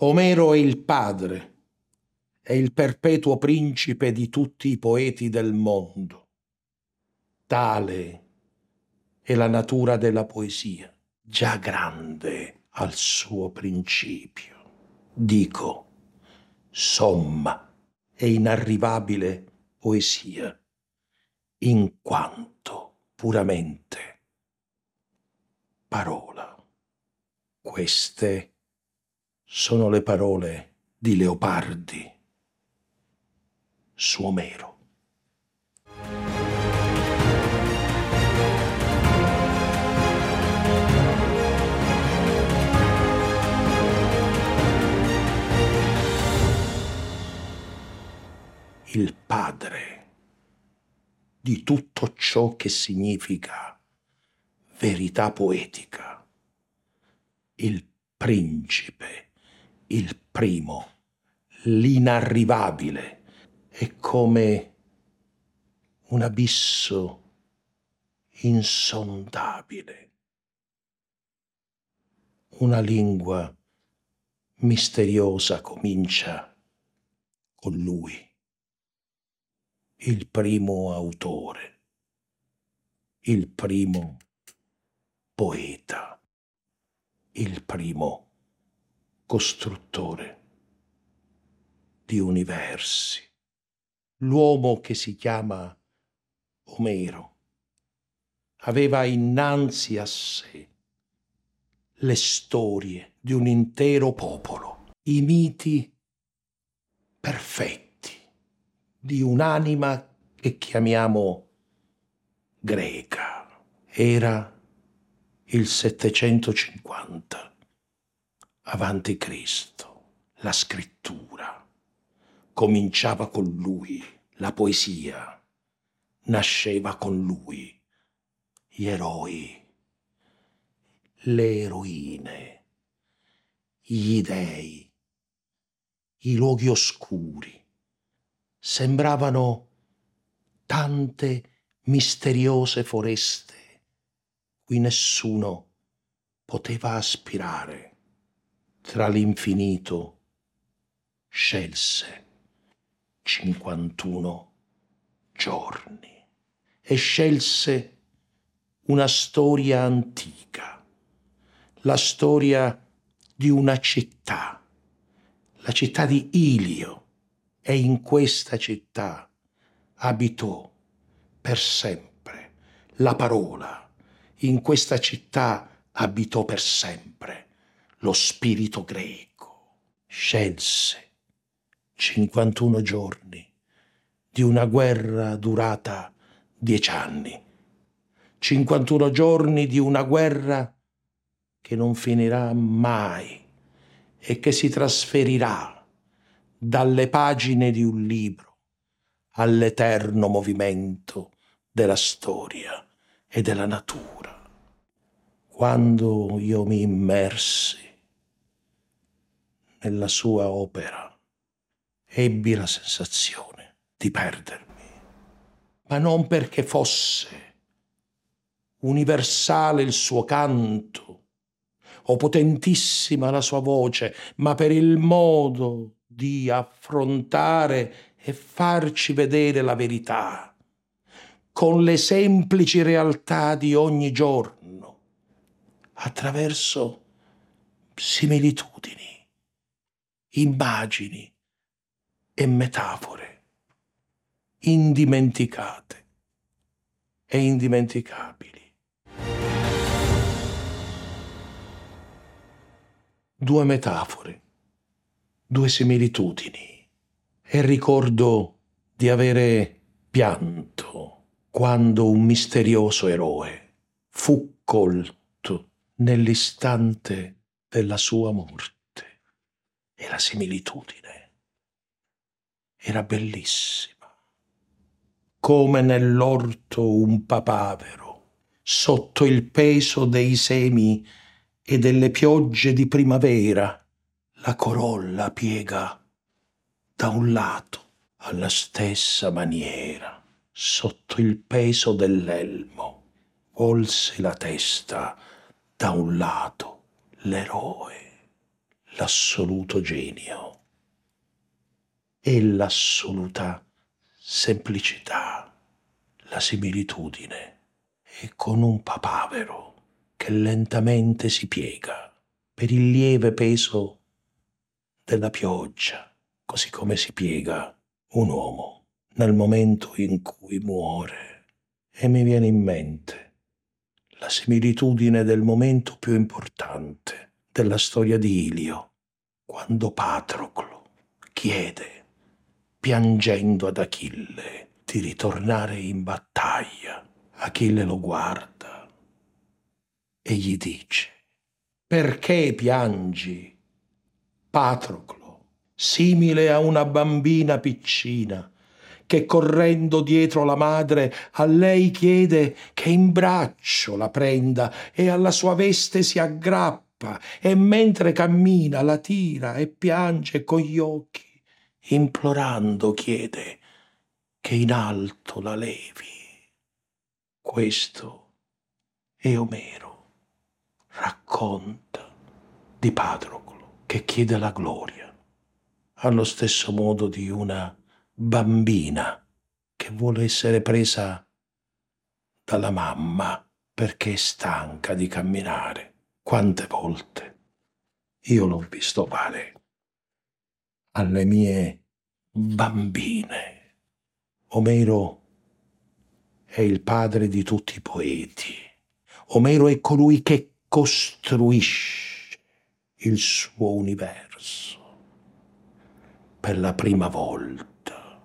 Omero è il padre, è il perpetuo principe di tutti i poeti del mondo. Tale è la natura della poesia, già grande al suo principio. Dico, somma e inarrivabile poesia, in quanto puramente parola. Queste sono le parole di Leopardi su Omero. Il padre di tutto ciò che significa verità poetica, il principe il primo, l'inarrivabile, è come un abisso insondabile, una lingua misteriosa comincia con lui, il primo autore, il primo poeta, il primo costruttore di universi, l'uomo che si chiama Omero, aveva innanzi a sé le storie di un intero popolo, i miti perfetti di un'anima che chiamiamo greca. Era il 750 avanti Cristo, la scrittura. Cominciava con lui. La poesia, nasceva con lui. Gli eroi, le eroine, gli dei, i luoghi oscuri. Sembravano tante misteriose foreste cui nessuno poteva aspirare tra l'infinito scelse 51 giorni e scelse una storia antica, la storia di una città, la città di Ilio, e in questa città abitò per sempre la parola, in questa città abitò per sempre lo spirito greco scelse 51 giorni di una guerra durata dieci anni, 51 giorni di una guerra che non finirà mai e che si trasferirà dalle pagine di un libro all'eterno movimento della storia e della natura. Quando io mi immersi nella sua opera, ebbi la sensazione di perdermi, ma non perché fosse universale il suo canto o potentissima la sua voce, ma per il modo di affrontare e farci vedere la verità con le semplici realtà di ogni giorno, attraverso similitudini immagini e metafore indimenticate e indimenticabili. Due metafore, due similitudini e ricordo di avere pianto quando un misterioso eroe fu colto nell'istante della sua morte e la similitudine era bellissima. Come nell'orto un papavero, sotto il peso dei semi e delle piogge di primavera, la corolla piega da un lato alla stessa maniera, sotto il peso dell'elmo, volse la testa da un lato l'eroe l'assoluto genio e l'assoluta semplicità, la similitudine e con un papavero che lentamente si piega per il lieve peso della pioggia, così come si piega un uomo nel momento in cui muore. E mi viene in mente la similitudine del momento più importante della storia di Ilio, quando Patroclo chiede, piangendo ad Achille, di ritornare in battaglia. Achille lo guarda e gli dice, perché piangi, Patroclo, simile a una bambina piccina, che correndo dietro la madre a lei chiede che in braccio la prenda e alla sua veste si aggrappa e mentre cammina la tira e piange con gli occhi, implorando chiede che in alto la levi. Questo è Omero, racconta di Patroclo che chiede la gloria, allo stesso modo di una bambina che vuole essere presa dalla mamma perché è stanca di camminare. Quante volte io l'ho visto fare alle mie bambine. Omero è il padre di tutti i poeti. Omero è colui che costruisce il suo universo per la prima volta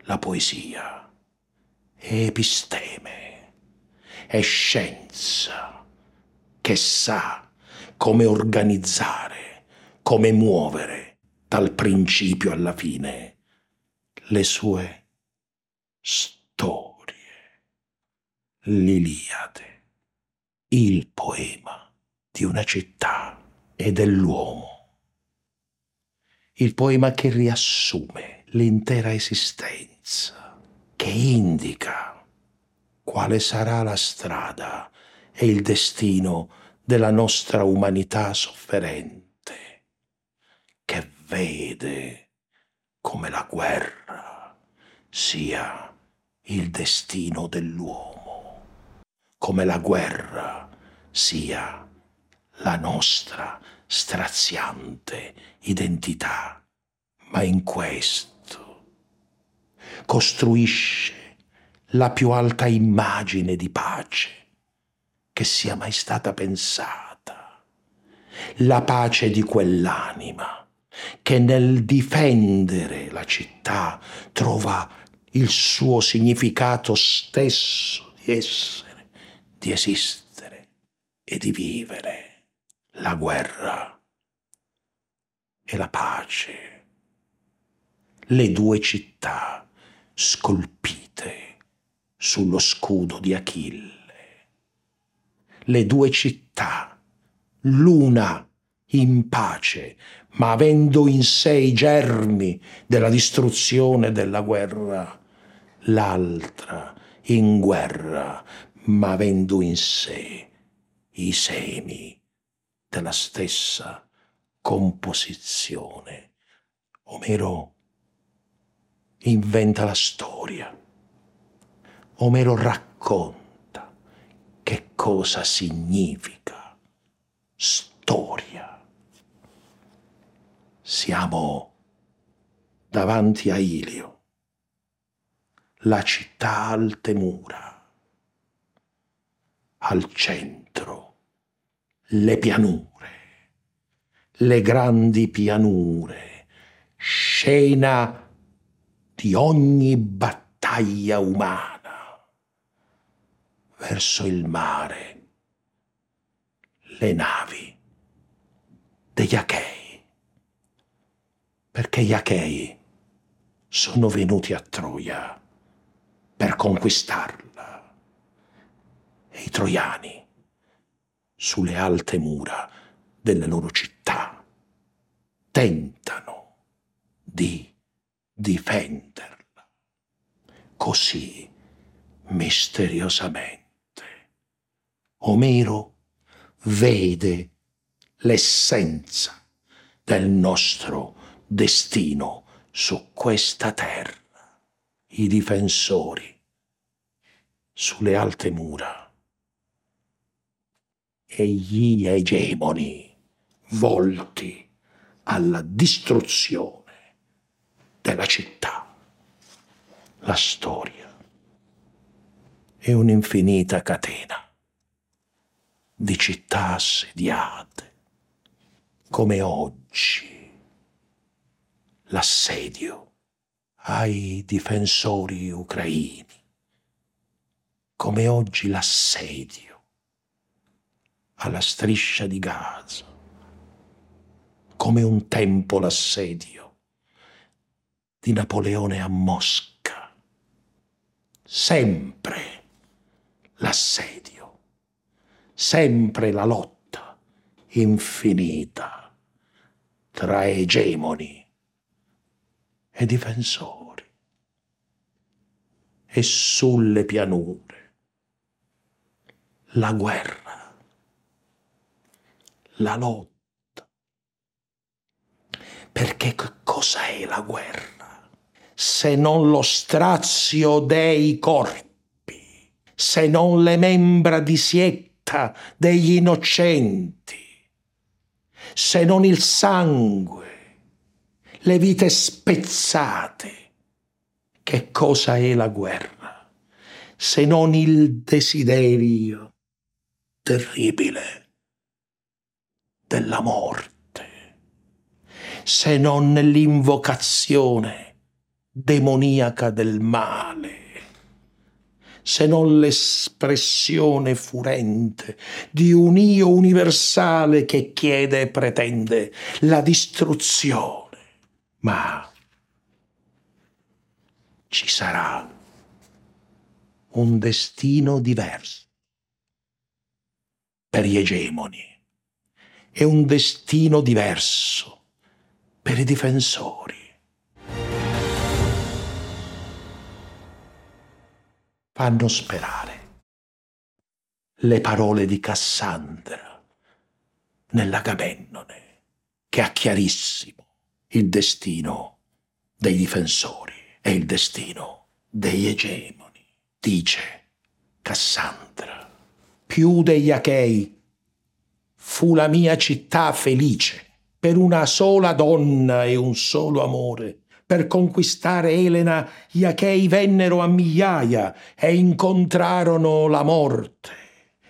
la poesia è episteme, è scienza che sa come organizzare, come muovere dal principio alla fine le sue storie. L'Iliade, il poema di una città e dell'uomo, il poema che riassume l'intera esistenza che indica quale sarà la strada e il destino della nostra umanità sofferente, che vede come la guerra sia il destino dell'uomo, come la guerra sia la nostra straziante identità, ma in questo costruisce la più alta immagine di pace che sia mai stata pensata. La pace di quell'anima che nel difendere la città trova il suo significato stesso di essere, di esistere e di vivere. La guerra e la pace, le due città scolpite sullo scudo di Achille. Le due città, l'una in pace, ma avendo in sé i germi della distruzione e della guerra, l'altra in guerra, ma avendo in sé i semi della stessa composizione. Omero inventa la storia. Omero racconta che cosa significa storia. Siamo davanti a Ilio, la città alte mura, al centro le pianure, le grandi pianure, scena di ogni battaglia umana verso il mare, le navi degli Achei, perché gli Achei sono venuti a Troia per conquistarla e i troiani sulle alte mura delle loro città tentano di difenderla. Così, misteriosamente, Omero vede l'essenza del nostro destino su questa terra, i difensori sulle alte mura e gli egemoni volti alla distruzione della città. La storia è un'infinita catena di città assediate, come oggi l'assedio ai difensori ucraini, come oggi l'assedio alla striscia di Gaza, come un tempo l'assedio di Napoleone a Mosca, sempre l'assedio sempre la lotta infinita tra egemoni e difensori. E sulle pianure la guerra, la lotta. Perché che cosa è la guerra? Se non lo strazio dei corpi, se non le membra di siete vita degli innocenti, se non il sangue, le vite spezzate. Che cosa è la guerra? Se non il desiderio terribile della morte, se non l'invocazione demoniaca del male se non l'espressione furente di un io universale che chiede e pretende la distruzione. Ma ci sarà un destino diverso per gli egemoni e un destino diverso per i difensori. Fanno sperare. Le parole di Cassandra nell'Agamennone, che ha chiarissimo il destino dei difensori e il destino degli egemoni. Dice Cassandra, più degli Achei fu la mia città felice per una sola donna e un solo amore per conquistare Elena gli Achei vennero a migliaia e incontrarono la morte.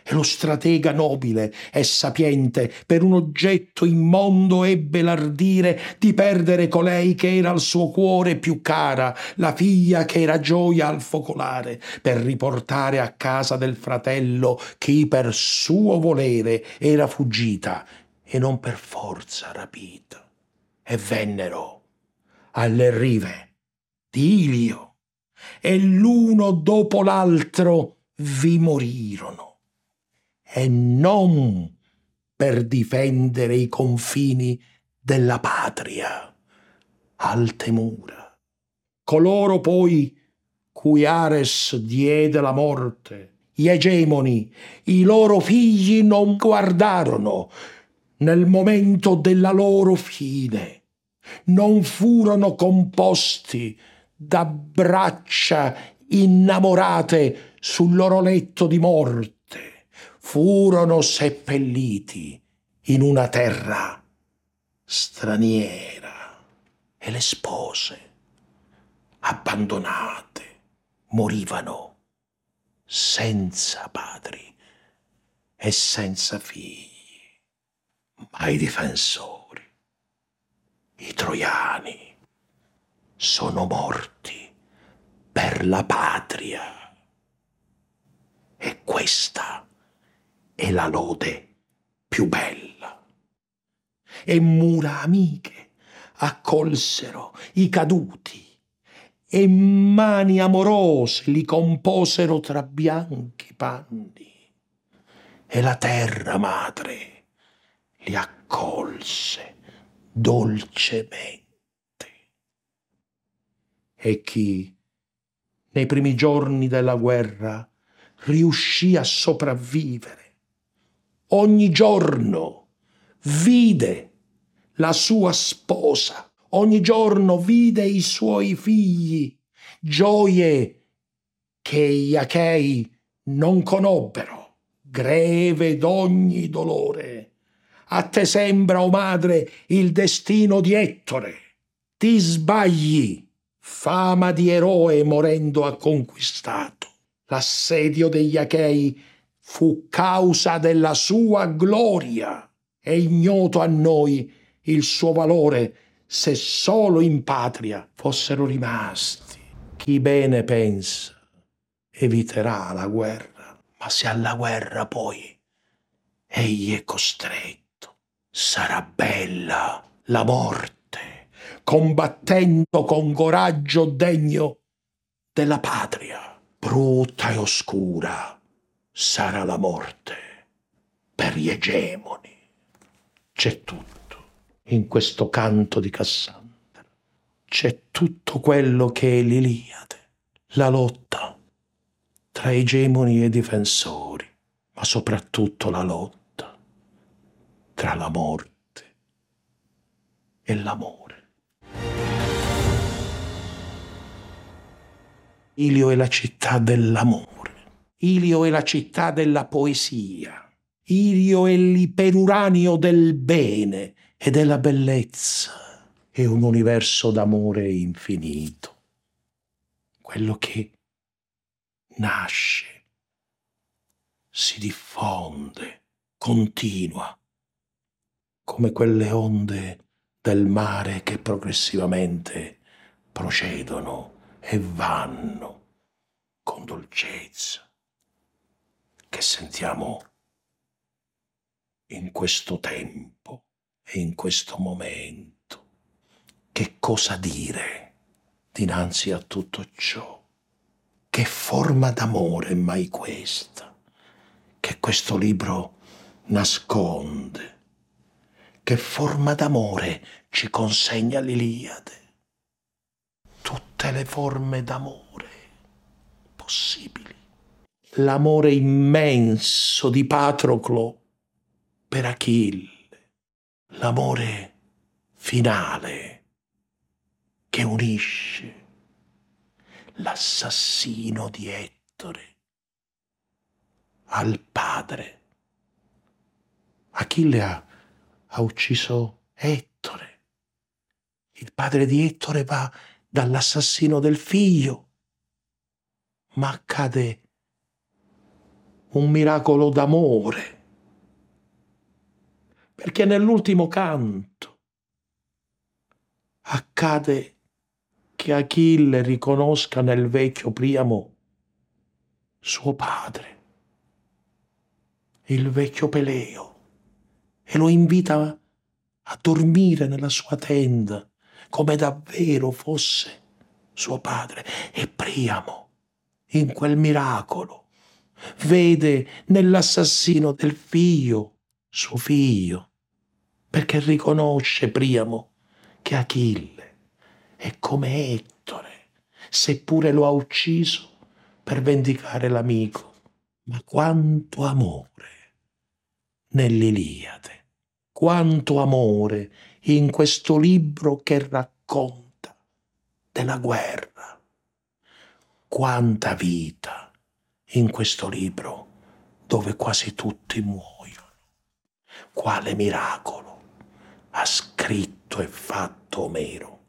E lo stratega nobile e sapiente per un oggetto immondo ebbe l'ardire di perdere colei che era al suo cuore più cara, la figlia che era gioia al focolare, per riportare a casa del fratello chi per suo volere era fuggita e non per forza rapita. E vennero alle rive di Ilio e l'uno dopo l'altro vi morirono e non per difendere i confini della patria alte mura. Coloro poi cui Ares diede la morte, gli egemoni, i loro figli non guardarono nel momento della loro fine non furono composti da braccia innamorate sul loro letto di morte, furono seppelliti in una terra straniera e le spose, abbandonate, morivano senza padri e senza figli, mai difensori i troiani sono morti per la patria. E questa è la lode più bella. E mura amiche accolsero i caduti e mani amorose li composero tra bianchi panni. E la terra madre li accolse dolcemente. E chi nei primi giorni della guerra riuscì a sopravvivere, ogni giorno vide la sua sposa. Ogni giorno vide i suoi figli, gioie che gli Achei non conobbero, greve d'ogni dolore. A te sembra, o oh madre, il destino di Ettore. Ti sbagli, fama di eroe morendo ha conquistato. L'assedio degli Achei fu causa della sua gloria. È ignoto a noi il suo valore se solo in patria fossero rimasti. Chi bene pensa eviterà la guerra, ma se alla guerra poi egli è costretto, sarà bella la morte, combattendo con coraggio degno della patria. Brutta e oscura sarà la morte per gli egemoni. C'è tutto in questo canto di Cassandra. C'è tutto quello che è l'Iliade, la lotta tra egemoni e difensori, ma soprattutto la lotta tra la morte e l'amore. Ilio è la città dell'amore. Ilio è la città della poesia. Ilio è l'iperuranio del bene e della bellezza. È un universo d'amore infinito. Quello che nasce, si diffonde, continua, come quelle onde del mare che progressivamente procedono e vanno con dolcezza, che sentiamo in questo tempo e in questo momento. Che cosa dire dinanzi a tutto ciò? Che forma d'amore mai questa che questo libro nasconde? Che forma d'amore ci consegna l'Iliade? Tutte le forme d'amore possibili. L'amore immenso di Patroclo per Achille, l'amore finale che unisce l'assassino di Ettore al padre. Achille ha, ha ucciso Ettore. Il padre di Ettore va dall'assassino del figlio, ma accade un miracolo d'amore, perché nell'ultimo canto accade che Achille riconosca nel vecchio Priamo suo padre, il vecchio Peleo, e lo invita a dormire nella sua tenda come davvero fosse suo padre. E Priamo, in quel miracolo, vede nell'assassino del figlio suo figlio, perché riconosce Priamo che Achille è come Ettore, seppure lo ha ucciso per vendicare l'amico. Ma quanto amore nell'Iliade, quanto amore in questo libro che racconta della guerra, quanta vita in questo libro dove quasi tutti muoiono. Quale miracolo ha scritto e fatto Omero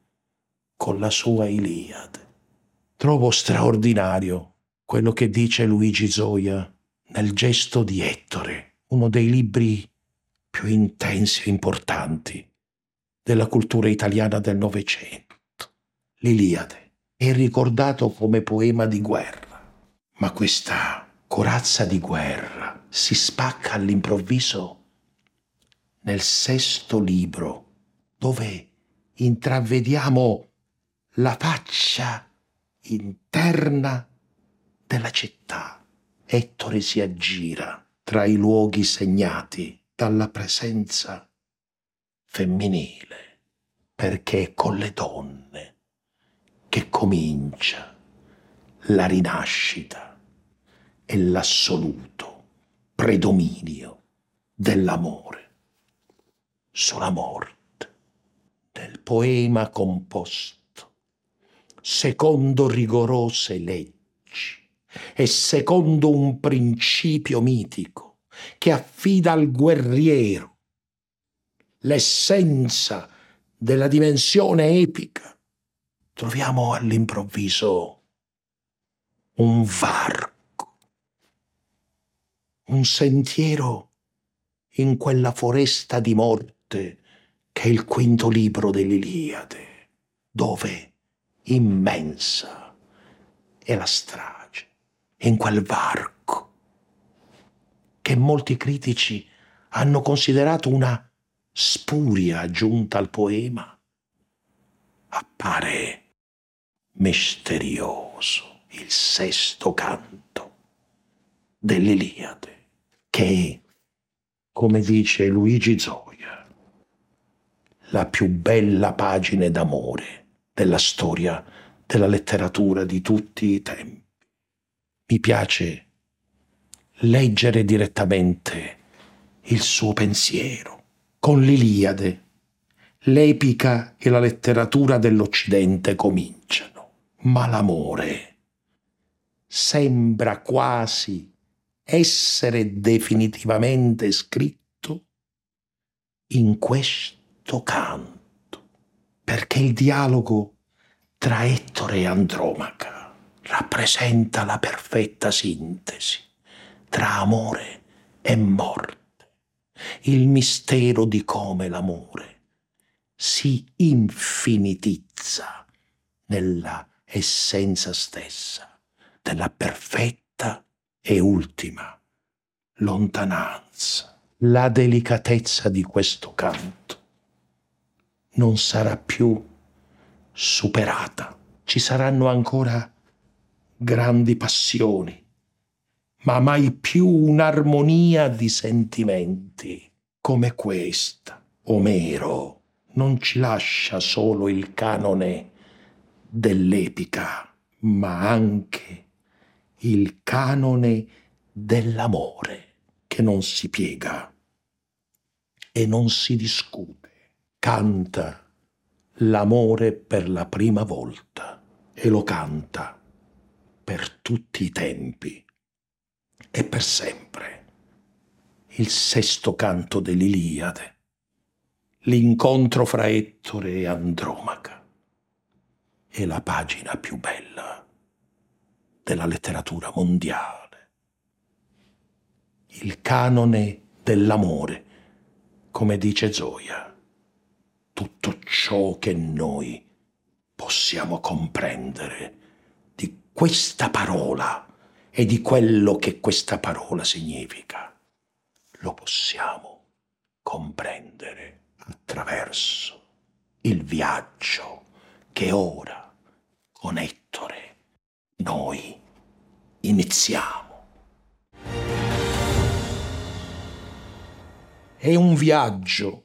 con la sua Iliade. Trovo straordinario quello che dice Luigi Zoia nel gesto di Ettore, uno dei libri più intensi e importanti della cultura italiana del Novecento. L'Iliade è ricordato come poema di guerra, ma questa corazza di guerra si spacca all'improvviso nel sesto libro, dove intravediamo la faccia interna della città. Ettore si aggira tra i luoghi segnati dalla presenza femminile, perché è con le donne che comincia la rinascita e l'assoluto predominio dell'amore sulla morte. del poema composto secondo rigorose leggi e secondo un principio mitico che affida al guerriero l'essenza della dimensione epica, troviamo all'improvviso un varco, un sentiero in quella foresta di morte che è il quinto libro dell'Iliade, dove immensa è la strage, in quel varco che molti critici hanno considerato una spuria aggiunta al poema, appare misterioso il sesto canto dell'Iliade, che, come dice Luigi Zoia, la più bella pagina d'amore della storia della letteratura di tutti i tempi. Mi piace leggere direttamente il suo pensiero con l'Iliade, l'epica e la letteratura dell'Occidente cominciano, ma l'amore sembra quasi essere definitivamente scritto in questo canto, perché il dialogo tra Ettore e Andromaca rappresenta la perfetta sintesi tra amore e morte il mistero di come l'amore si infinitizza nella essenza stessa della perfetta e ultima lontananza. La delicatezza di questo canto non sarà più superata. Ci saranno ancora grandi passioni, ma mai più un'armonia di sentimenti come questa. Omero non ci lascia solo il canone dell'epica, ma anche il canone dell'amore che non si piega e non si discute. Canta l'amore per la prima volta e lo canta per tutti i tempi e per sempre. Il sesto canto dell'Iliade, l'incontro fra Ettore e Andromaca, è la pagina più bella della letteratura mondiale. Il canone dell'amore, come dice Zoya, tutto ciò che noi possiamo comprendere di questa parola e di quello che questa parola significa. Lo possiamo comprendere attraverso il viaggio che ora con Ettore noi iniziamo. È un viaggio,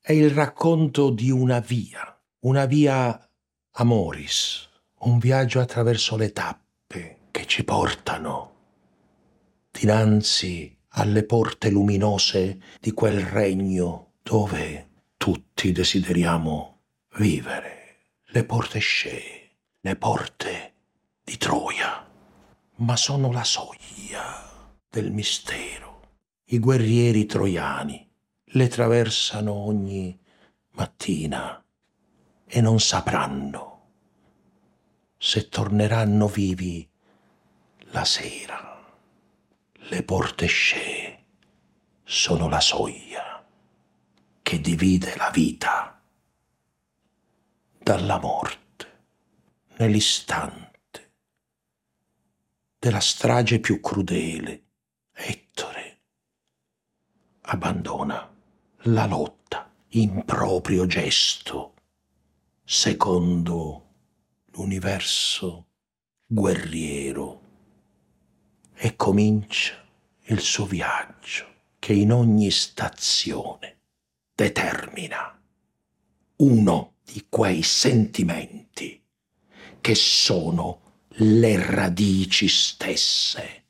è il racconto di una via, una via amoris, un viaggio attraverso le tappe che ci portano dinanzi alle porte luminose di quel regno dove tutti desideriamo vivere, le porte scee, le porte di Troia, ma sono la soglia del mistero. I guerrieri troiani le traversano ogni mattina e non sapranno se torneranno vivi la sera. Le porte scee sono la soglia che divide la vita dalla morte nell'istante della strage più crudele. Ettore abbandona la lotta in proprio gesto secondo l'universo guerriero e comincia il suo viaggio che in ogni stazione determina uno di quei sentimenti che sono le radici stesse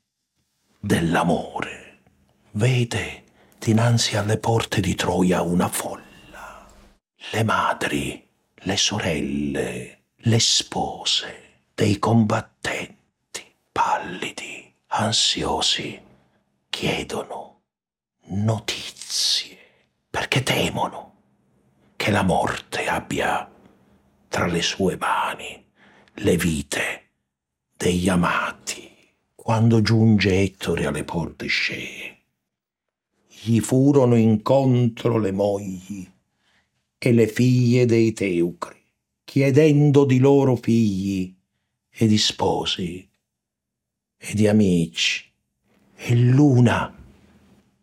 dell'amore. Vede dinanzi alle porte di Troia una folla. le madri, le sorelle, le spose dei combattenti, pallidi, ansiosi, chiedono notizie perché temono che la morte abbia tra le sue mani le vite degli amati. Quando giunge Ettore alle porte scee, gli furono incontro le mogli e le figlie dei teucri, chiedendo di loro figli e di sposi e di amici. E l'una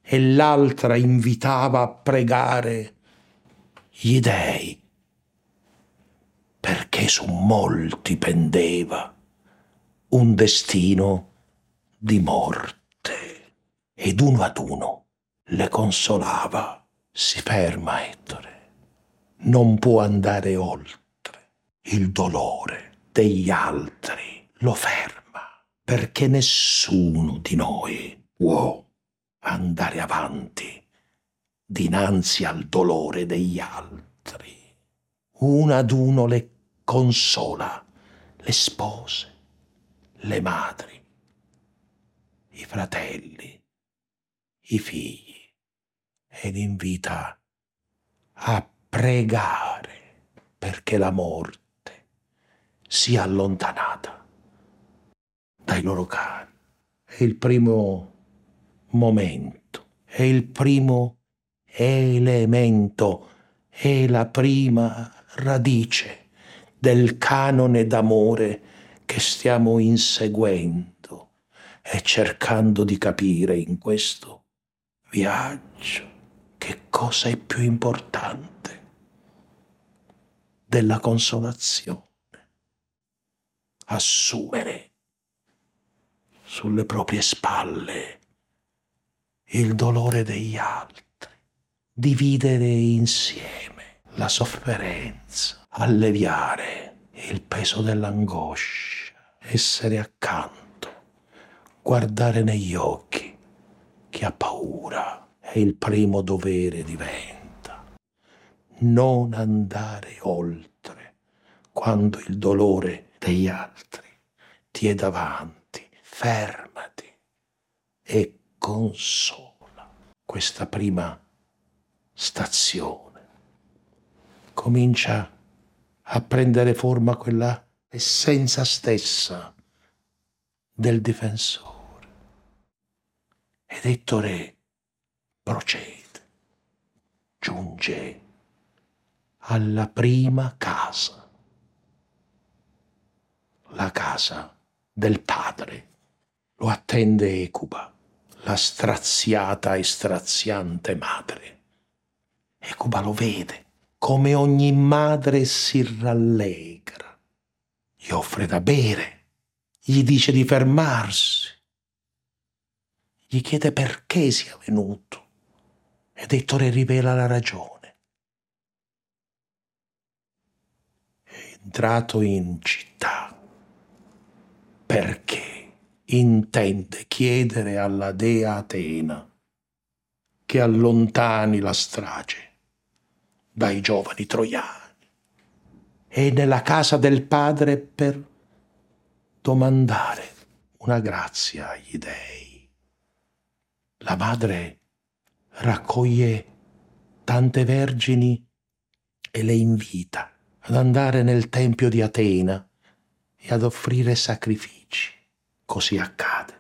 e l'altra invitava a pregare gli dei, perché su molti pendeva un destino di morte ed uno ad uno le consolava. Si ferma Ettore non può andare oltre. Il dolore degli altri lo ferma, perché nessuno di noi può andare avanti dinanzi al dolore degli altri. Uno ad uno le consola, le spose, le madri, i fratelli, i figli, ed invita a pregare perché la morte sia allontanata dai loro cari. È il primo momento, è il primo elemento, è la prima radice del canone d'amore che stiamo inseguendo e cercando di capire in questo viaggio che cosa è più importante della consolazione. Assumere sulle proprie spalle il dolore degli altri, dividere insieme la sofferenza, alleviare il peso dell'angoscia, essere accanto, guardare negli occhi chi ha paura è il primo dovere diventa non andare oltre quando il dolore degli altri ti è davanti. Fermati e consola questa prima stazione. Comincia a prendere forma quella essenza stessa del difensore. Ed Ettore procede, giunge alla prima casa, la casa del padre. Lo attende Ecuba, la straziata e straziante madre. Ecuba lo vede, come ogni madre si rallegra. Gli offre da bere, gli dice di fermarsi, gli chiede perché sia venuto ed Ettore rivela la ragione. entrato in città perché intende chiedere alla dea Atena che allontani la strage dai giovani troiani e nella casa del padre per domandare una grazia agli dei. La madre raccoglie tante vergini e le invita ad andare nel tempio di Atena e ad offrire sacrifici. Così accade.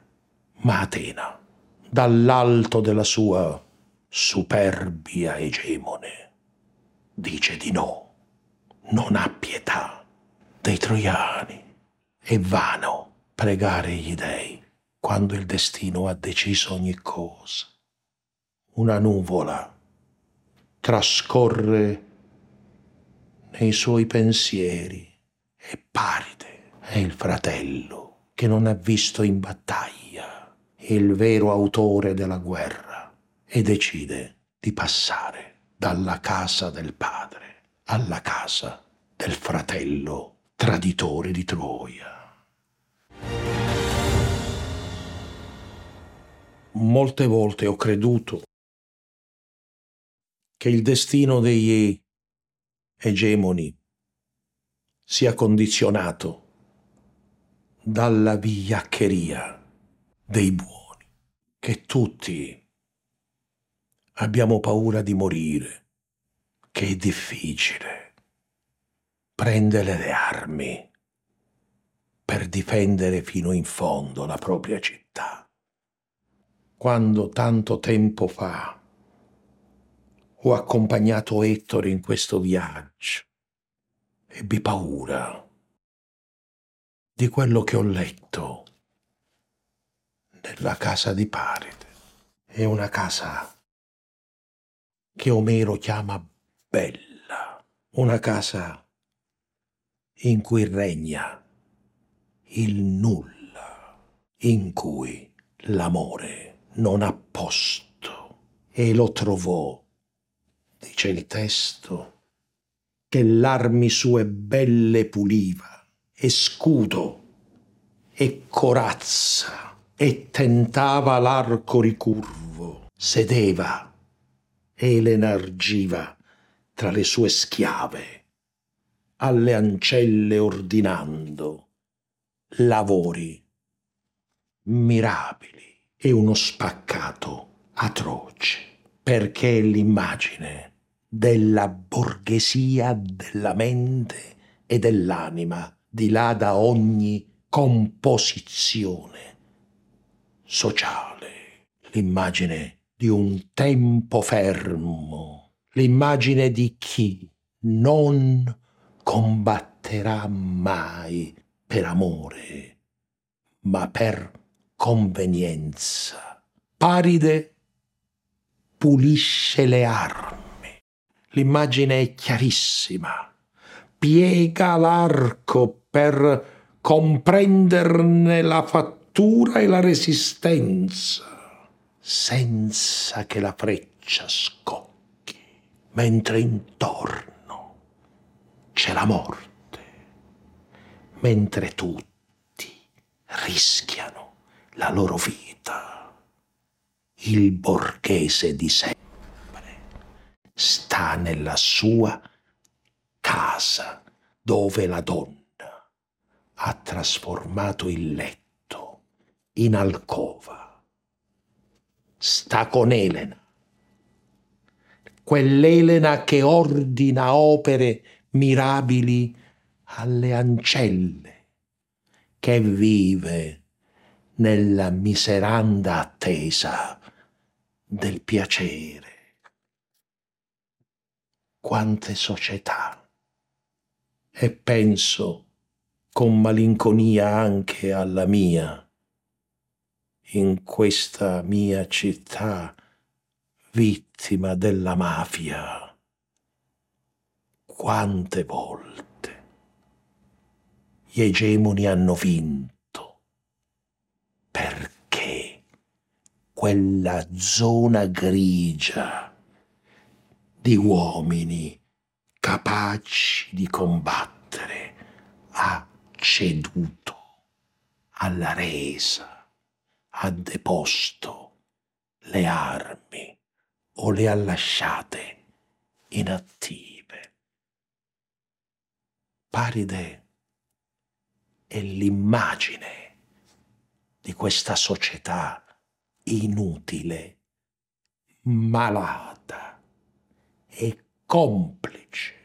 Ma Atena, dall'alto della sua superbia egemone, dice di no, non ha pietà dei troiani. È vano pregare gli dei quando il destino ha deciso ogni cosa. Una nuvola trascorre nei suoi pensieri e Paride è il fratello che non ha visto in battaglia il vero autore della guerra e decide di passare dalla casa del padre alla casa del fratello traditore di Troia. Molte volte ho creduto che il destino degli egemoni sia condizionato dalla vigliaccheria dei buoni, che tutti abbiamo paura di morire, che è difficile prendere le armi per difendere fino in fondo la propria città. Quando tanto tempo fa ho accompagnato Ettore in questo viaggio, ebbi paura di quello che ho letto nella casa di Paride. È una casa che Omero chiama bella, una casa in cui regna il nulla, in cui l'amore non ha posto e lo trovò, dice il testo, che l'armi sue belle puliva e scudo e corazza e tentava l'arco ricurvo, sedeva e l'energiva tra le sue schiave, alle ancelle ordinando lavori mirabili e uno spaccato atroce, perché l'immagine della borghesia della mente e dell'anima di là da ogni composizione sociale, l'immagine di un tempo fermo, l'immagine di chi non combatterà mai per amore, ma per convenienza. Paride pulisce le armi. L'immagine è chiarissima piega l'arco per comprenderne la fattura e la resistenza, senza che la freccia scocchi, mentre intorno c'è la morte, mentre tutti rischiano la loro vita. Il borghese di sempre sta nella sua casa dove la donna ha trasformato il letto in alcova. Sta con Elena, quell'Elena che ordina opere mirabili alle ancelle, che vive nella miseranda attesa del piacere. Quante società e penso con malinconia anche alla mia, in questa mia città vittima della mafia. Quante volte gli egemoni hanno vinto perché quella zona grigia di uomini capaci di combattere, ha ceduto alla resa, ha deposto le armi o le ha lasciate inattive. Paride è l'immagine di questa società inutile, malata e complice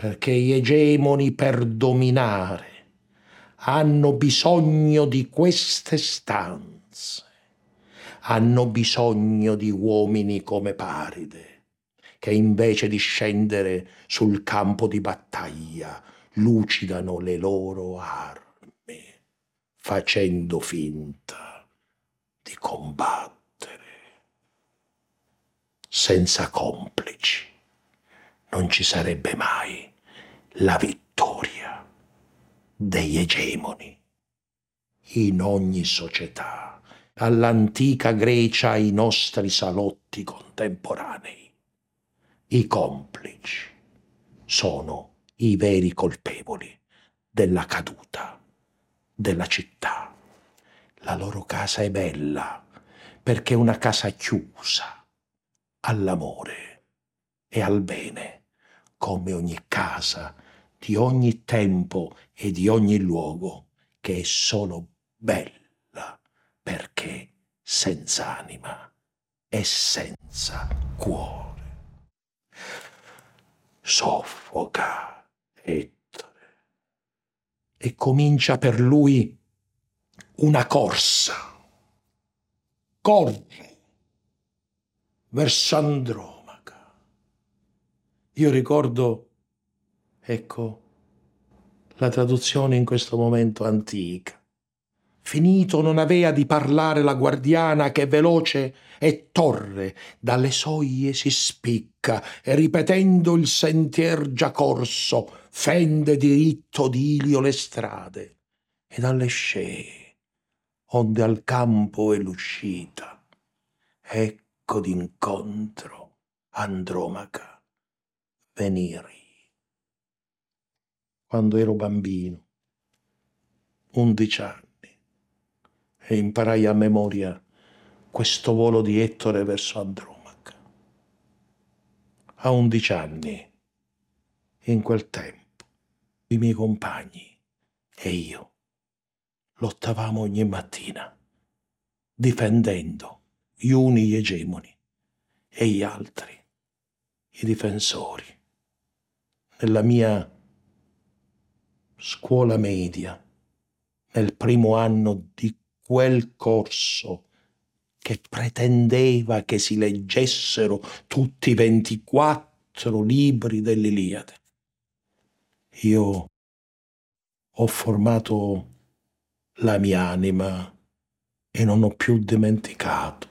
perché gli egemoni per dominare hanno bisogno di queste stanze, hanno bisogno di uomini come Paride, che invece di scendere sul campo di battaglia lucidano le loro armi, facendo finta di combattere, senza complici. Non ci sarebbe mai la vittoria degli egemoni in ogni società, all'antica Grecia ai nostri salotti contemporanei. I complici sono i veri colpevoli della caduta della città. La loro casa è bella perché è una casa chiusa all'amore e al bene come ogni casa di ogni tempo e di ogni luogo che è solo bella perché senza anima e senza cuore. Soffoca Ettore e comincia per lui una corsa. Corre verso Andromaca. Io ricordo, ecco, la traduzione in questo momento antica. Finito non avea di parlare la guardiana che veloce e torre dalle soglie si spicca e ripetendo il sentier già corso fende diritto d'ilio le strade e dalle scee onde al campo è l'uscita ecco d'incontro Andromaca veniri quando ero bambino, undici anni, e imparai a memoria questo volo di Ettore verso Andromaca. A undici anni, in quel tempo, i miei compagni e io lottavamo ogni mattina, difendendo gli uni gli egemoni e gli altri i difensori. Nella mia scuola media, nel primo anno di quel corso che pretendeva che si leggessero tutti i 24 libri dell'Iliade. Io ho formato la mia anima e non ho più dimenticato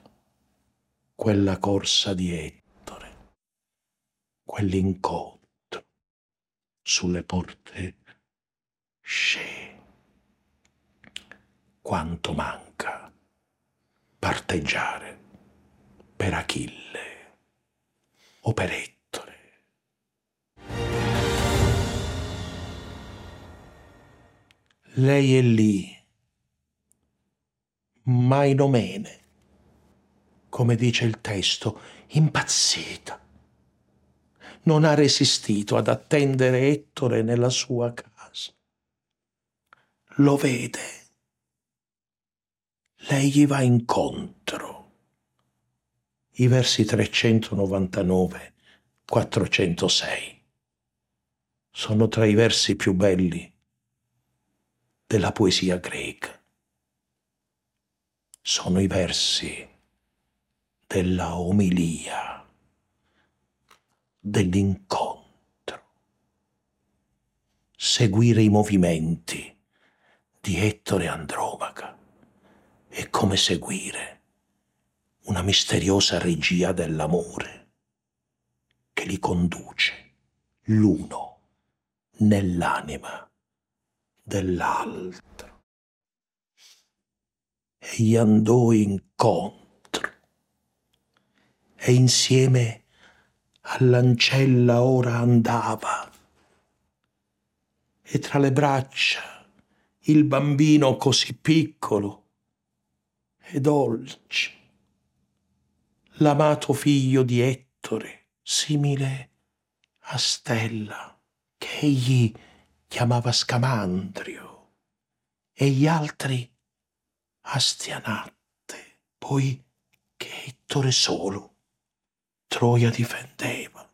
quella corsa di Ettore, quell'incontro sulle porte Sce. Quanto manca parteggiare per Achille o per Ettore. Lei è lì, mainomene, come dice il testo, impazzita. Non ha resistito ad attendere Ettore nella sua casa lo vede. Lei gli va incontro. I versi 399-406 sono tra i versi più belli della poesia greca. Sono i versi della omilia, dell'incontro. Seguire i movimenti di Ettore Andromaca è come seguire una misteriosa regia dell'amore che li conduce l'uno nell'anima dell'altro. E gli andò incontro e insieme all'ancella ora andava. E tra le braccia il bambino così piccolo e dolce, l'amato figlio di Ettore, simile a Stella, che egli chiamava Scamandrio, e gli altri Astianatte, poi che Ettore solo Troia difendeva.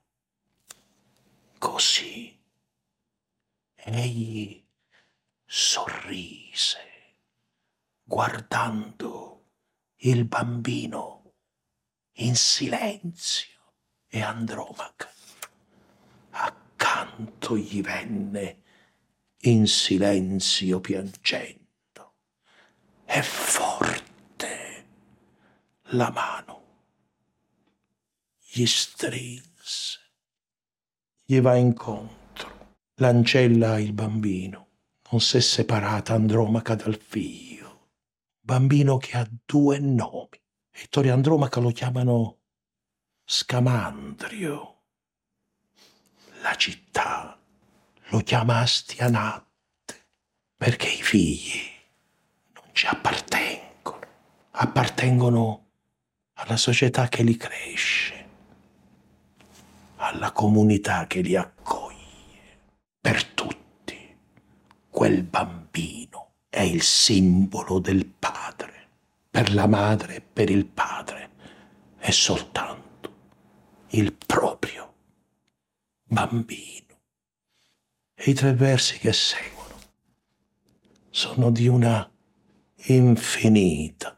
Così egli sorrise guardando il bambino in silenzio e Andromaca accanto gli venne in silenzio piangendo e forte la mano gli strinse gli va incontro l'ancella il bambino non si è separata Andromaca dal figlio. Bambino che ha due nomi. Ettore Andromaca lo chiamano Scamandrio. La città lo chiama Astianatte perché i figli non ci appartengono, appartengono alla società che li cresce. Alla comunità che li accoglie. Per tutti, quel bambino è il simbolo del padre. Per la madre e per il padre è soltanto il proprio bambino. E i tre versi che seguono sono di una infinita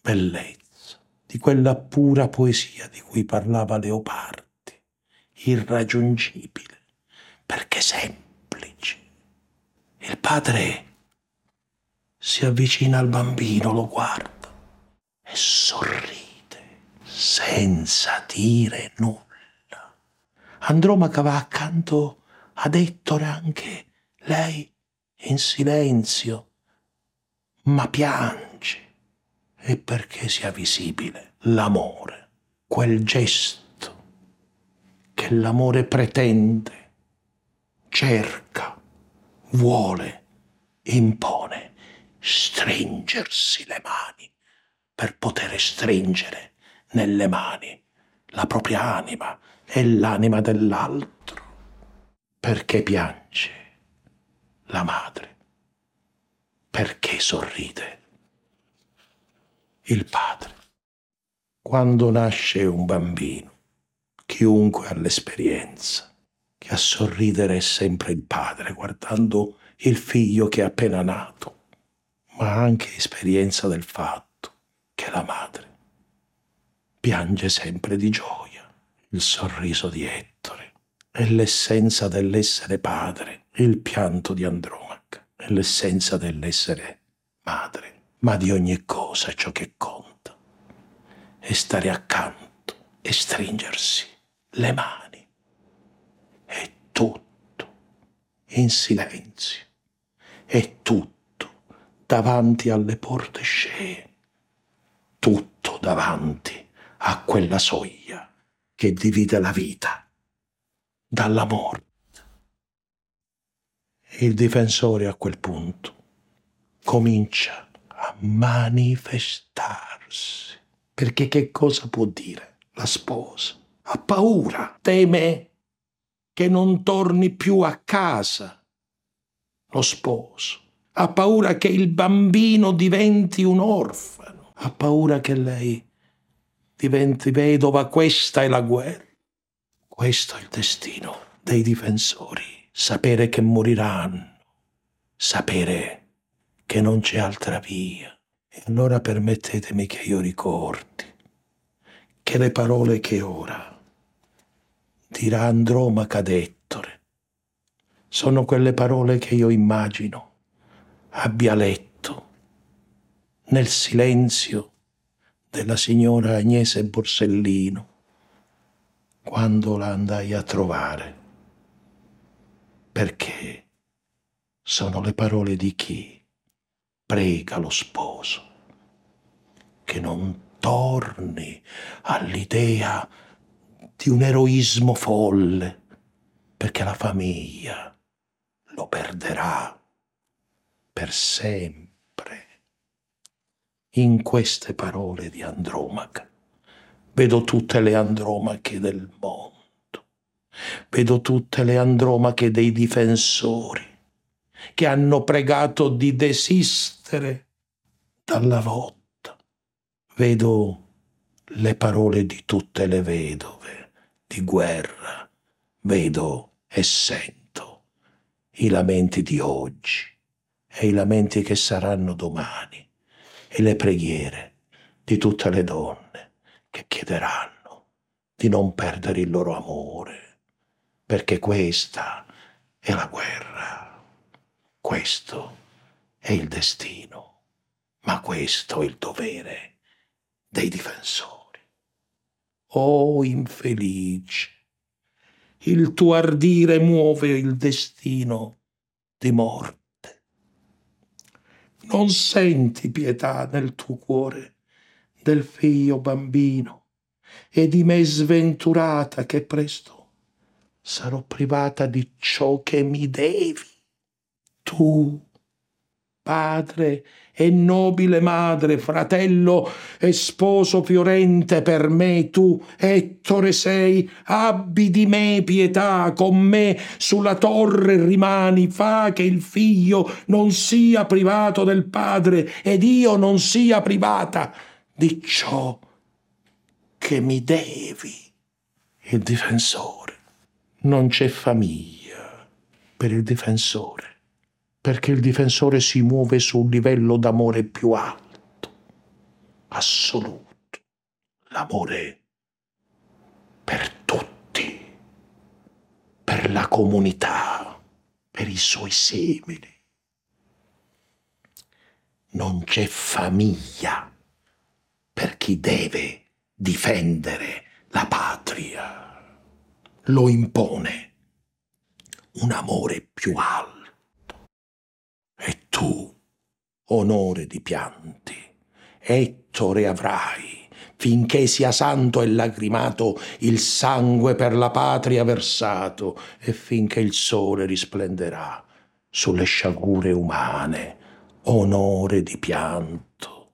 bellezza, di quella pura poesia di cui parlava Leopardi, irraggiungibile, perché semplice. Il padre si avvicina al bambino, lo guarda e sorride senza dire nulla. Andromaca va accanto ad Ettore anche lei in silenzio, ma piange. E perché sia visibile l'amore, quel gesto che l'amore pretende, cerca, vuole, impone, stringersi le mani per poter stringere nelle mani la propria anima e l'anima dell'altro. Perché piange la madre? Perché sorride il padre? Quando nasce un bambino, chiunque ha l'esperienza, che a sorridere è sempre il padre guardando il figlio che è appena nato, ma anche esperienza del fatto che la madre piange sempre di gioia. Il sorriso di Ettore è l'essenza dell'essere padre, il pianto di Andromaca è l'essenza dell'essere madre, ma di ogni cosa ciò che conta è stare accanto e stringersi le mani. È tutto in silenzio, è tutto davanti alle porte scee, tutto davanti a quella soglia che divide la vita dalla morte. Il difensore a quel punto comincia a manifestarsi. Perché che cosa può dire la sposa? Ha paura, teme che non torni più a casa lo sposo. Ha paura che il bambino diventi un orfano. Ha paura che lei diventi vedova, questa è la guerra. Questo è il destino dei difensori, sapere che moriranno, sapere che non c'è altra via. E allora permettetemi che io ricordi che le parole che ora dirà Andromaca d'Ettore sono quelle parole che io immagino. Abbia letto nel silenzio della signora Agnese Borsellino quando la andai a trovare, perché sono le parole di chi prega lo sposo che non torni all'idea di un eroismo folle, perché la famiglia lo perderà per sempre in queste parole di Andromaca. Vedo tutte le Andromache del mondo. Vedo tutte le Andromache dei difensori che hanno pregato di desistere dalla lotta. Vedo le parole di tutte le vedove di guerra. Vedo e sento i lamenti di oggi e i lamenti che saranno domani e le preghiere di tutte le donne che chiederanno di non perdere il loro amore, perché questa è la guerra, questo è il destino, ma questo è il dovere dei difensori. Oh infelice, il tuo ardire muove il destino di morte non senti pietà nel tuo cuore del figlio bambino e di me sventurata che presto sarò privata di ciò che mi devi. Tu padre e nobile madre, fratello e sposo fiorente per me tu, Ettore sei, abbi di me pietà, con me sulla torre rimani, fa che il figlio non sia privato del padre ed io non sia privata di ciò che mi devi. Il difensore. Non c'è famiglia per il difensore perché il difensore si muove su un livello d'amore più alto, assoluto, l'amore per tutti, per la comunità, per i suoi simili. Non c'è famiglia per chi deve difendere la patria. Lo impone un amore più alto tu, onore di pianti, Ettore avrai, finché sia santo e lacrimato il sangue per la patria versato, e finché il sole risplenderà sulle sciagure umane, onore di pianto.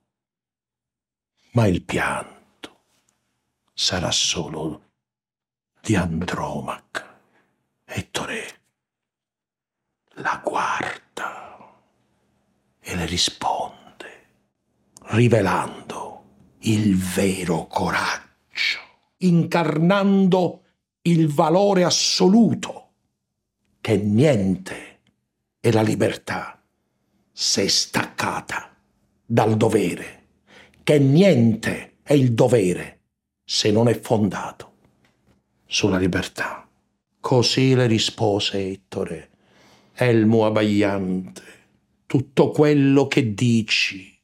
Ma il pianto sarà solo di Andromaca. Ettore la guarda e le risponde, rivelando il vero coraggio, incarnando il valore assoluto, che niente è la libertà se staccata dal dovere, che niente è il dovere se non è fondato sulla libertà. Così le rispose Ettore, elmo abbagliante, tutto quello che dici.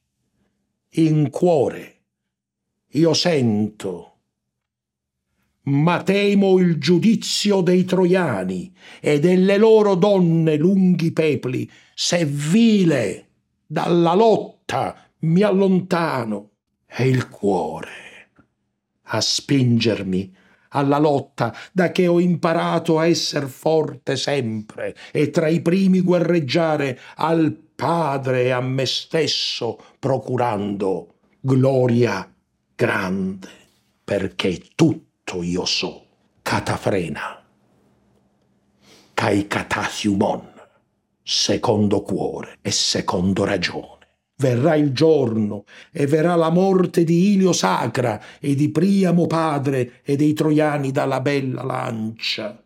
In cuore io sento, ma temo il giudizio dei troiani e delle loro donne lunghi pepli, se vile dalla lotta mi allontano, e il cuore a spingermi alla lotta da che ho imparato a esser forte sempre e tra i primi guerreggiare al Padre e a me stesso procurando gloria grande, perché tutto io so, catafrena, cai catasiumon, secondo cuore e secondo ragione. Verrà il giorno e verrà la morte di Ilio Sacra e di Priamo padre e dei troiani dalla bella lancia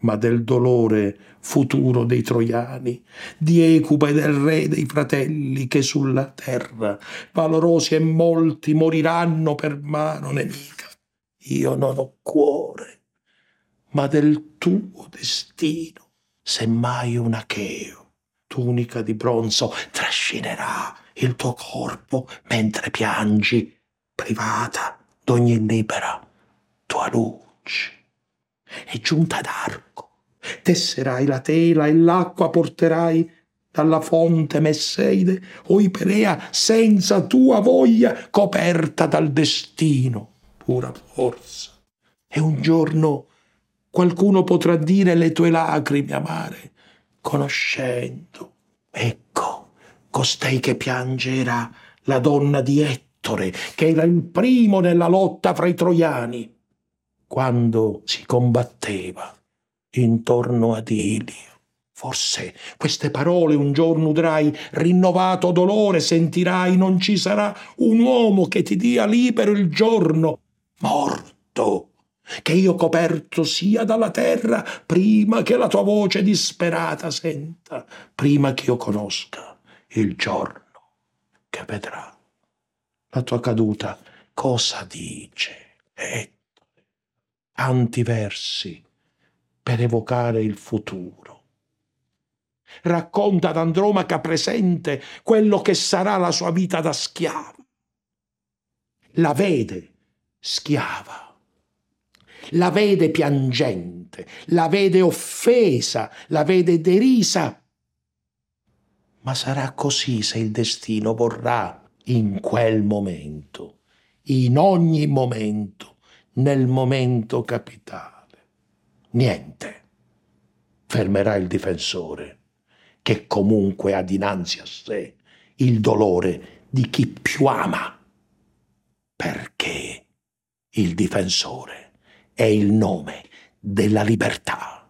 ma del dolore futuro dei troiani, di Ecuba e del re dei fratelli che sulla terra, valorosi e molti, moriranno per mano nemica. Io non ho cuore, ma del tuo destino, semmai un acheo, tunica di bronzo, trascinerà il tuo corpo mentre piangi, privata d'ogni libera tua luce è giunta d'arco. Tesserai la tela e l'acqua porterai dalla fonte Messeide o Iperea senza tua voglia coperta dal destino, pura forza. E un giorno qualcuno potrà dire le tue lacrime amare, conoscendo. Ecco, costei che piange era la donna di Ettore, che era il primo nella lotta fra i troiani quando si combatteva intorno ad Ilio. Forse queste parole un giorno udrai, rinnovato dolore sentirai, non ci sarà un uomo che ti dia libero il giorno, morto, che io coperto sia dalla terra prima che la tua voce disperata senta, prima che io conosca il giorno che vedrà. La tua caduta cosa dice? E tanti versi per evocare il futuro. Racconta ad Andromaca presente quello che sarà la sua vita da schiava. La vede schiava, la vede piangente, la vede offesa, la vede derisa. Ma sarà così se il destino vorrà in quel momento, in ogni momento, nel momento capitale. Niente fermerà il difensore che comunque ha dinanzi a sé il dolore di chi più ama, perché il difensore è il nome della libertà.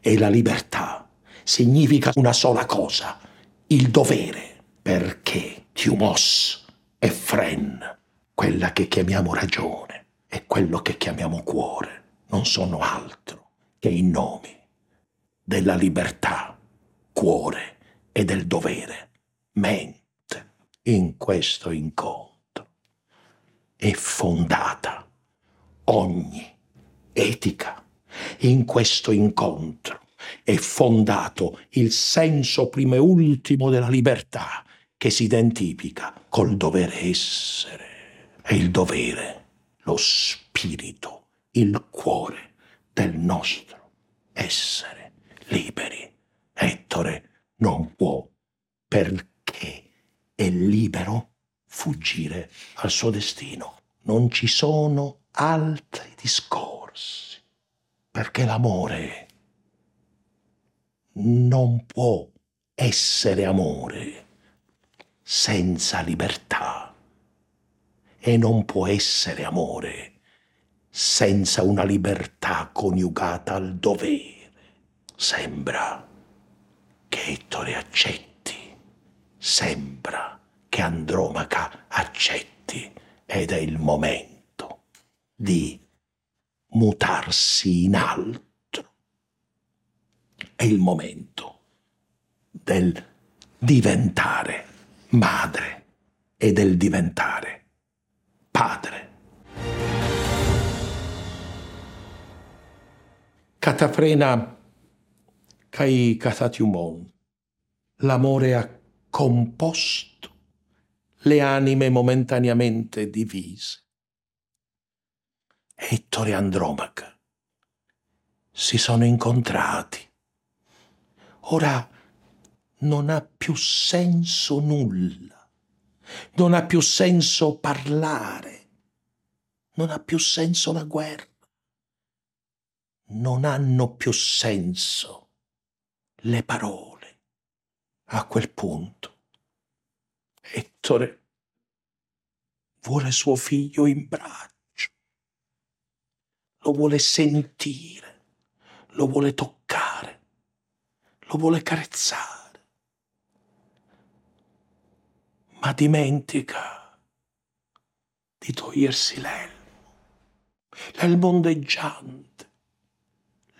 E la libertà significa una sola cosa, il dovere, perché Tiumos e Fren, quella che chiamiamo ragione e quello che chiamiamo cuore, non sono altro che i nomi della libertà, cuore e del dovere, mente in questo incontro è fondata ogni etica. In questo incontro è fondato il senso primo e ultimo della libertà che si identifica col dovere essere. E il dovere, lo spirito, il cuore del nostro essere liberi. Ettore non può, perché è libero, fuggire al suo destino. Non ci sono altri discorsi, perché l'amore non può essere amore senza libertà. E non può essere amore senza una libertà coniugata al dovere. Sembra che Ettore accetti, sembra che Andromaca accetti. Ed è il momento di mutarsi in altro. È il momento del diventare madre e del diventare padre. Catafrena cai catatiumon. L'amore ha composto le anime momentaneamente divise. Ettore e Andromaca si sono incontrati. Ora non ha più senso nulla, non ha più senso parlare, non ha più senso la guerra non hanno più senso le parole. A quel punto Ettore vuole suo figlio in braccio, lo vuole sentire, lo vuole toccare, lo vuole carezzare, ma dimentica di togliersi l'elmo, l'elmo ondeggiante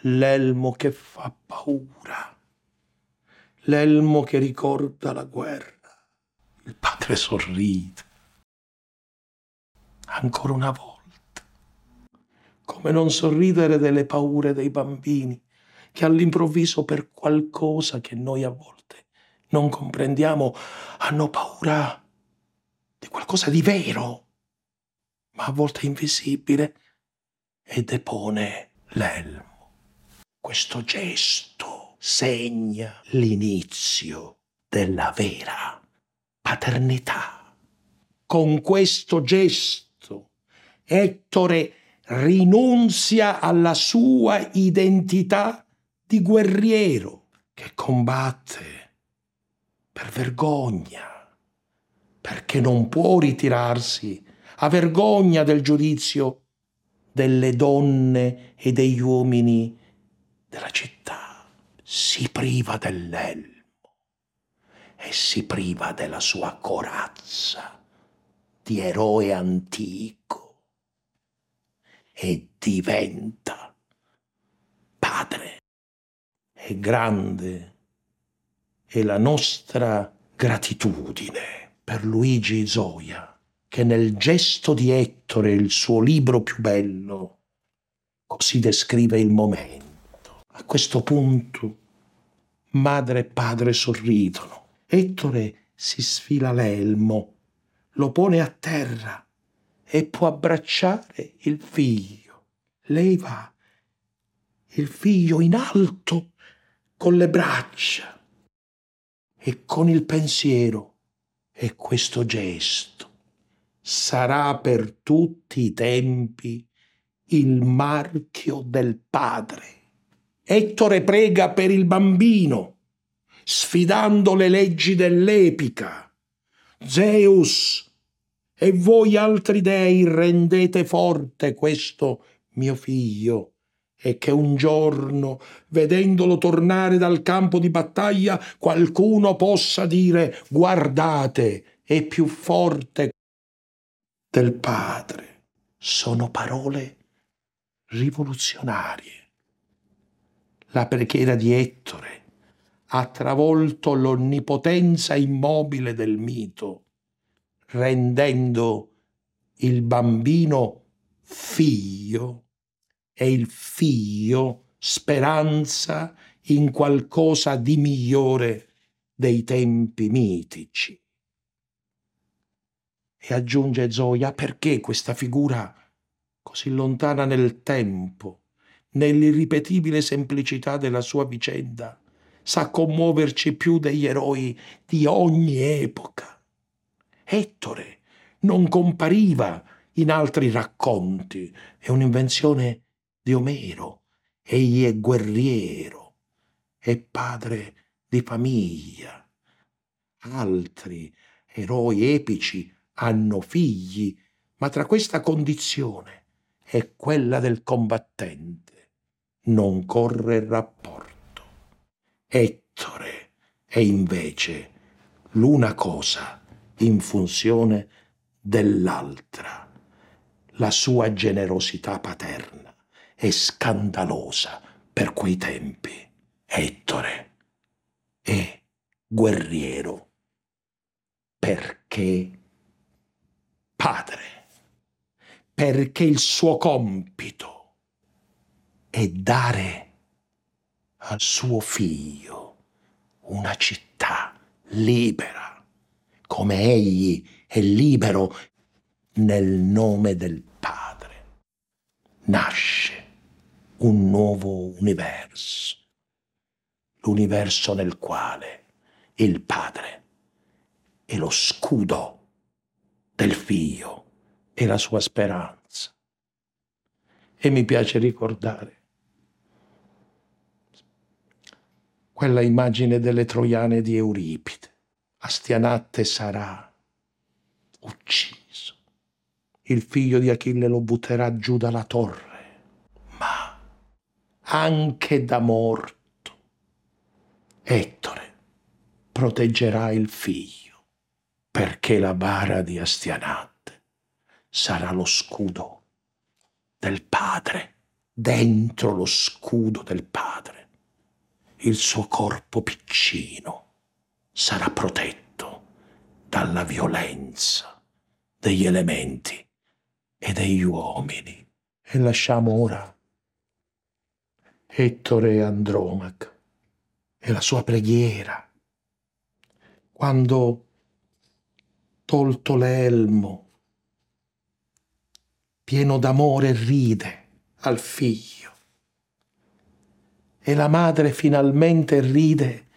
l'elmo che fa paura, l'elmo che ricorda la guerra. Il padre sorride. Ancora una volta. Come non sorridere delle paure dei bambini che all'improvviso per qualcosa che noi a volte non comprendiamo hanno paura di qualcosa di vero, ma a volte invisibile, e depone l'elmo. Questo gesto segna l'inizio della vera paternità. Con questo gesto Ettore rinunzia alla sua identità di guerriero che combatte per vergogna, perché non può ritirarsi a vergogna del giudizio delle donne e degli uomini della città, si priva dell'elmo e si priva della sua corazza di eroe antico e diventa padre. È grande e la nostra gratitudine per Luigi Zoia, che nel gesto di Ettore, il suo libro più bello, così descrive il momento a questo punto madre e padre sorridono. Ettore si sfila l'elmo, lo pone a terra e può abbracciare il figlio. Lei va, il figlio in alto con le braccia e con il pensiero e questo gesto sarà per tutti i tempi il marchio del padre Ettore prega per il bambino sfidando le leggi dell'epica. Zeus e voi altri dei rendete forte questo mio figlio e che un giorno, vedendolo tornare dal campo di battaglia, qualcuno possa dire guardate, è più forte del padre. Sono parole rivoluzionarie. La preghiera di Ettore ha travolto l'onnipotenza immobile del mito, rendendo il bambino figlio e il figlio speranza in qualcosa di migliore dei tempi mitici. E aggiunge Zoya, perché questa figura così lontana nel tempo, nell'irripetibile semplicità della sua vicenda, sa commuoverci più degli eroi di ogni epoca. Ettore non compariva in altri racconti, è un'invenzione di Omero. Egli è guerriero, è padre di famiglia. Altri eroi epici hanno figli, ma tra questa condizione e quella del combattente non corre rapporto. Ettore è invece l'una cosa in funzione dell'altra, la sua generosità paterna e scandalosa per quei tempi. Ettore è guerriero. Perché? Padre, perché il suo compito è dare al suo figlio una città libera, come egli è libero nel nome del Padre. Nasce un nuovo universo, l'universo nel quale il Padre è lo scudo del Figlio e la sua speranza. E mi piace ricordare quella immagine delle troiane di Euripide. Astianatte sarà ucciso. Il figlio di Achille lo butterà giù dalla torre anche da morto. Ettore proteggerà il figlio, perché la bara di Astianate sarà lo scudo del padre, dentro lo scudo del padre. Il suo corpo piccino sarà protetto dalla violenza degli elementi e degli uomini. E lasciamo ora Ettore Andromaca e la sua preghiera, quando, tolto l'elmo, pieno d'amore ride al figlio e la madre finalmente ride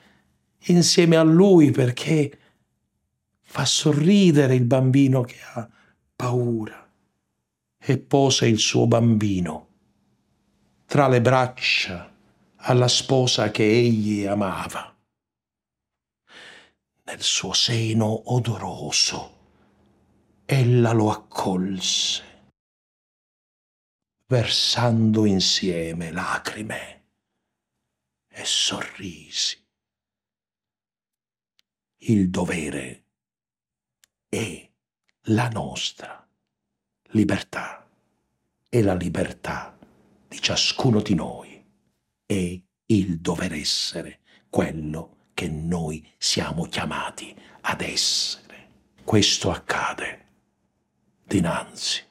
insieme a lui perché fa sorridere il bambino che ha paura e pose il suo bambino tra le braccia alla sposa che egli amava. Nel suo seno odoroso ella lo accolse, versando insieme lacrime e sorrisi. Il dovere è la nostra libertà e la libertà di ciascuno di noi è il dover essere quello che noi siamo chiamati ad essere. Questo accade dinanzi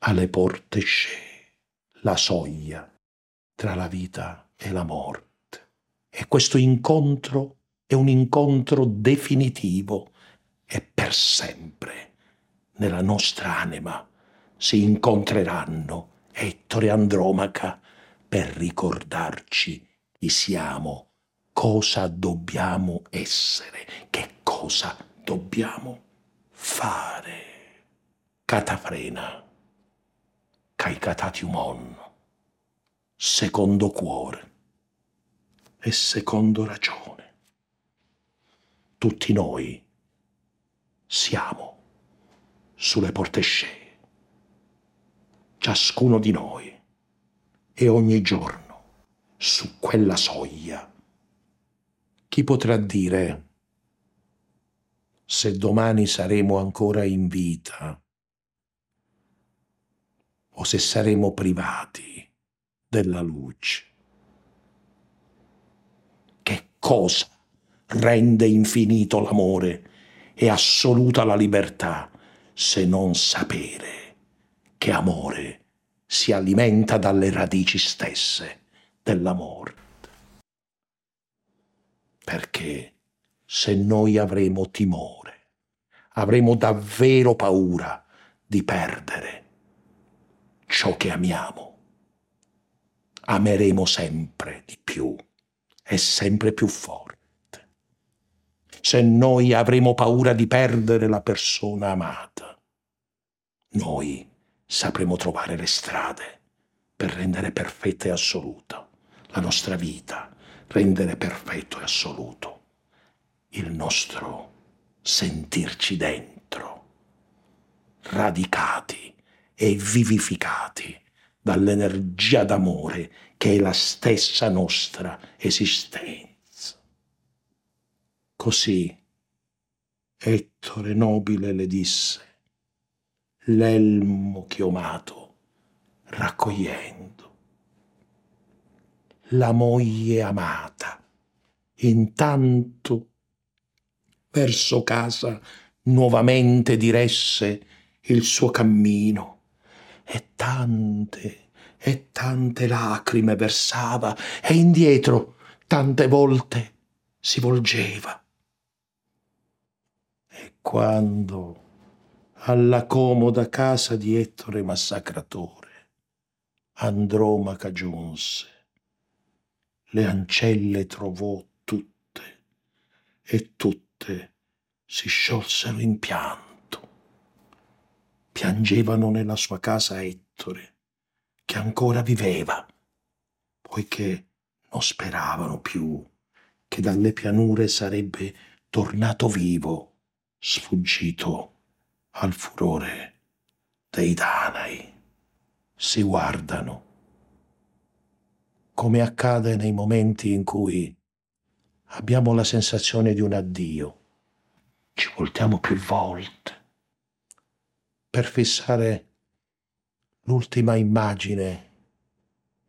alle porte scee, la soglia tra la vita e la morte. E questo incontro è un incontro definitivo e per sempre nella nostra anima si incontreranno Ettore Andromaca per ricordarci chi siamo, cosa dobbiamo essere, che cosa dobbiamo fare. Catafrena, caicatatiumon, secondo cuore e secondo ragione. Tutti noi siamo sulle portescee, ciascuno di noi e ogni giorno su quella soglia. Chi potrà dire se domani saremo ancora in vita o se saremo privati della luce? Che cosa rende infinito l'amore e assoluta la libertà se non sapere che amore si alimenta dalle radici stesse della morte. Perché se noi avremo timore, avremo davvero paura di perdere ciò che amiamo, ameremo sempre di più e sempre più forte se noi avremo paura di perdere la persona amata. Noi sapremo trovare le strade per rendere perfetta e assoluta la nostra vita, rendere perfetto e assoluto il nostro sentirci dentro, radicati e vivificati dall'energia d'amore che è la stessa nostra esistenza. Così Ettore nobile le disse, l'elmo chiomato raccogliendo. La moglie amata, intanto verso casa nuovamente diresse il suo cammino e tante e tante lacrime versava e indietro tante volte si volgeva quando alla comoda casa di Ettore Massacratore Andromaca giunse, le ancelle trovò tutte e tutte si sciolsero in pianto. Piangevano nella sua casa Ettore, che ancora viveva, poiché non speravano più che dalle pianure sarebbe tornato vivo sfuggito al furore dei Danai. Si guardano, come accade nei momenti in cui abbiamo la sensazione di un addio. Ci voltiamo più volte per fissare l'ultima immagine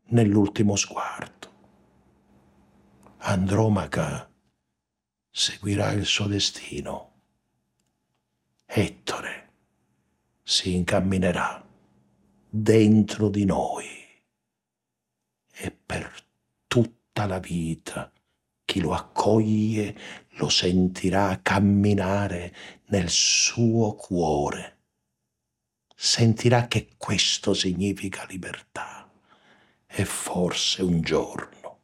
nell'ultimo sguardo. Andromaca seguirà il suo destino Ettore si incamminerà dentro di noi e per tutta la vita chi lo accoglie lo sentirà camminare nel suo cuore. Sentirà che questo significa libertà e forse un giorno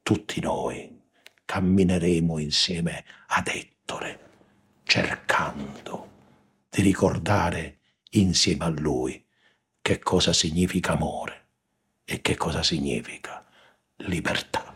tutti noi cammineremo insieme ad Ettore cercando di ricordare insieme a lui che cosa significa amore e che cosa significa libertà.